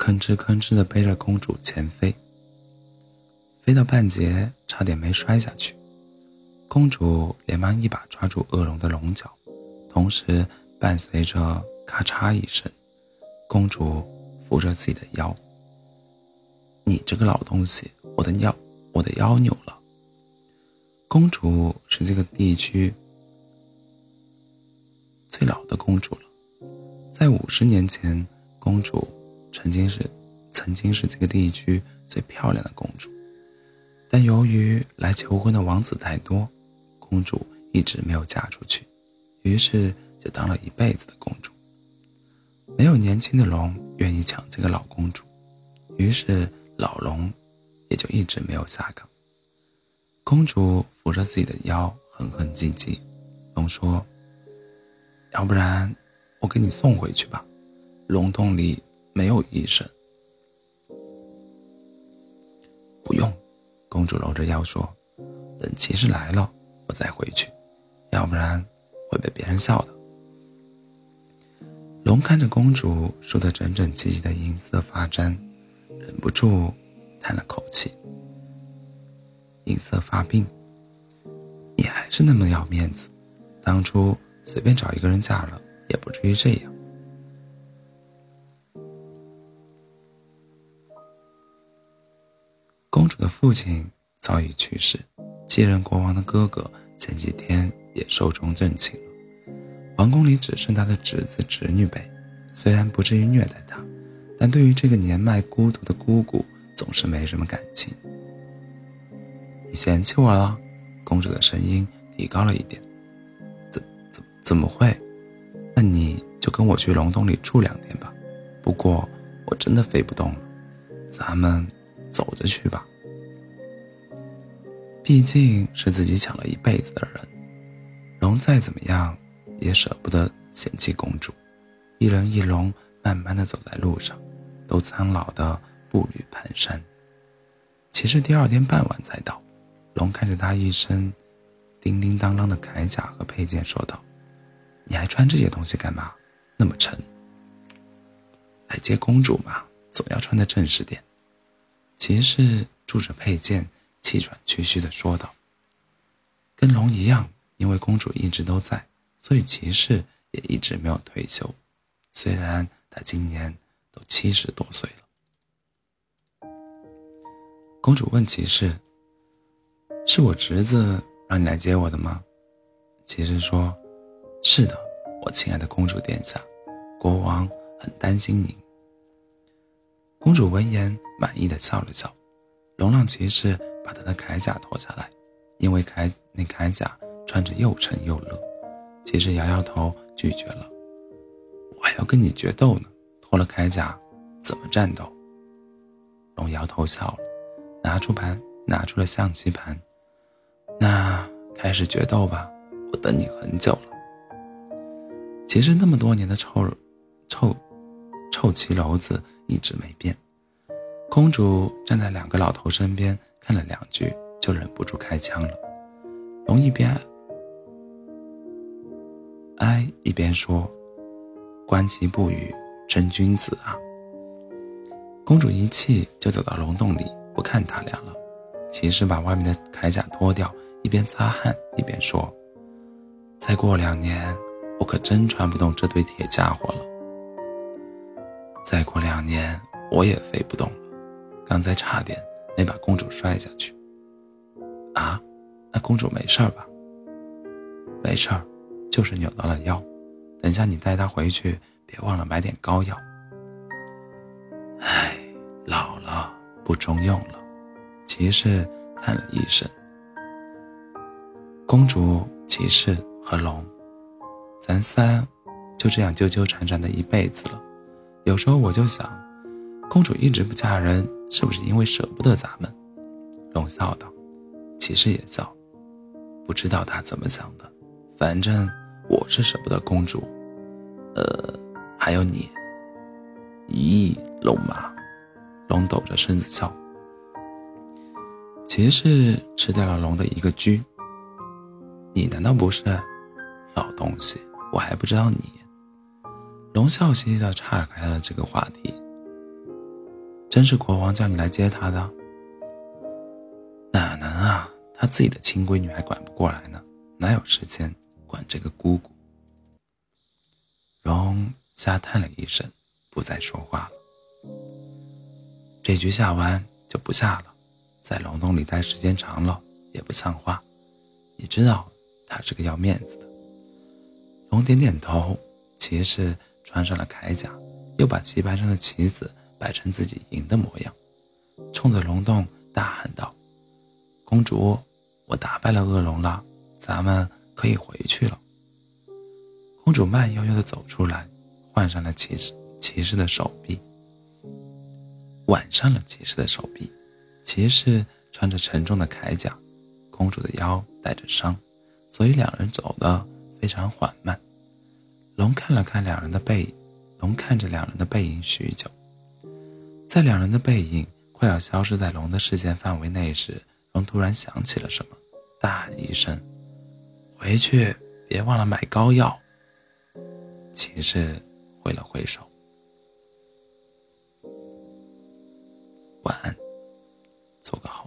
吭哧吭哧地背着公主前飞，飞到半截，差点没摔下去。公主连忙一把抓住恶龙的龙角，同时伴随着咔嚓一声，公主扶着自己的腰。你这个老东西，我的腰，我的腰扭了。公主是这个地区最老的公主了，在五十年前，公主曾经是曾经是这个地区最漂亮的公主，但由于来求婚的王子太多。公主一直没有嫁出去，于是就当了一辈子的公主。没有年轻的龙愿意抢这个老公主，于是老龙也就一直没有下岗。公主扶着自己的腰，哼哼唧唧。龙说：“要不然我给你送回去吧，龙洞里没有医生。”不用，公主搂着腰说：“等骑士来了。”我再回去，要不然会被别人笑的。龙看着公主梳得整整齐齐的银色发簪，忍不住叹了口气：“银色发鬓，你还是那么要面子，当初随便找一个人嫁了，也不至于这样。”公主的父亲早已去世。继任国王的哥哥前几天也寿终正寝了，皇宫里只剩他的侄子侄女辈，虽然不至于虐待他，但对于这个年迈孤独的姑姑总是没什么感情。你嫌弃我了？公主的声音提高了一点。怎怎怎么会？那你就跟我去龙洞里住两天吧。不过我真的飞不动了，咱们走着去吧。毕竟是自己抢了一辈子的人，龙再怎么样也舍不得嫌弃公主。一人一龙慢慢的走在路上，都苍老的步履蹒跚。骑士第二天傍晚才到，龙看着他一身叮叮当当的铠甲和佩剑，说道：“你还穿这些东西干嘛？那么沉。”来接公主嘛，总要穿的正式点。骑士拄着佩剑。气喘吁吁地说道：“跟龙一样，因为公主一直都在，所以骑士也一直没有退休。虽然他今年都七十多岁了。”公主问骑士：“是我侄子让你来接我的吗？”骑士说：“是的，我亲爱的公主殿下，国王很担心您。”公主闻言满意的笑了笑，龙让骑士。把他的铠甲脱下来，因为铠那铠甲穿着又沉又热。骑士摇摇头拒绝了。我还要跟你决斗呢，脱了铠甲怎么战斗？龙摇头笑了，拿出盘，拿出了象棋盘。那开始决斗吧，我等你很久了。骑士那么多年的臭臭臭棋篓子一直没变。公主站在两个老头身边。看了两句，就忍不住开枪了。龙一边哀一边说：“观其不语，真君子啊！”公主一气就走到龙洞里，不看他俩了。骑士把外面的铠甲脱掉，一边擦汗一边说：“再过两年，我可真穿不动这对铁家伙了。再过两年，我也飞不动了。刚才差点。”没把公主摔下去。啊，那公主没事吧？没事儿，就是扭到了腰。等下你带她回去，别忘了买点膏药。唉，老了不中用了。骑士叹了一声。公主、骑士和龙，咱三就这样纠纠缠缠的一辈子了。有时候我就想，公主一直不嫁人。是不是因为舍不得咱们？龙笑道。骑士也笑。不知道他怎么想的，反正我是舍不得公主。呃，还有你。咦，龙马，龙抖着身子笑。骑士吃掉了龙的一个狙。你难道不是？老东西，我还不知道你。龙笑嘻嘻的岔开了这个话题。真是国王叫你来接他的？哪能啊！他自己的亲闺女还管不过来呢，哪有时间管这个姑姑？龙瞎叹了一声，不再说话了。这局下完就不下了，在龙洞里待时间长了也不像话。你知道他是个要面子的。龙点点头，骑士穿上了铠甲，又把棋盘上的棋子摆成自己赢的模样，冲着龙洞大喊道：“公主！”我打败了恶龙了，咱们可以回去了。公主慢悠悠地走出来，换上了骑士骑士的手臂，挽上了骑士的手臂。骑士穿着沉重的铠甲，公主的腰带着伤，所以两人走得非常缓慢。龙看了看两人的背影，龙看着两人的背影许久，在两人的背影快要消失在龙的视线范围内时，龙突然想起了什么。大喊一声：“回去别忘了买膏药。”骑士挥了挥手：“晚安，做个好。”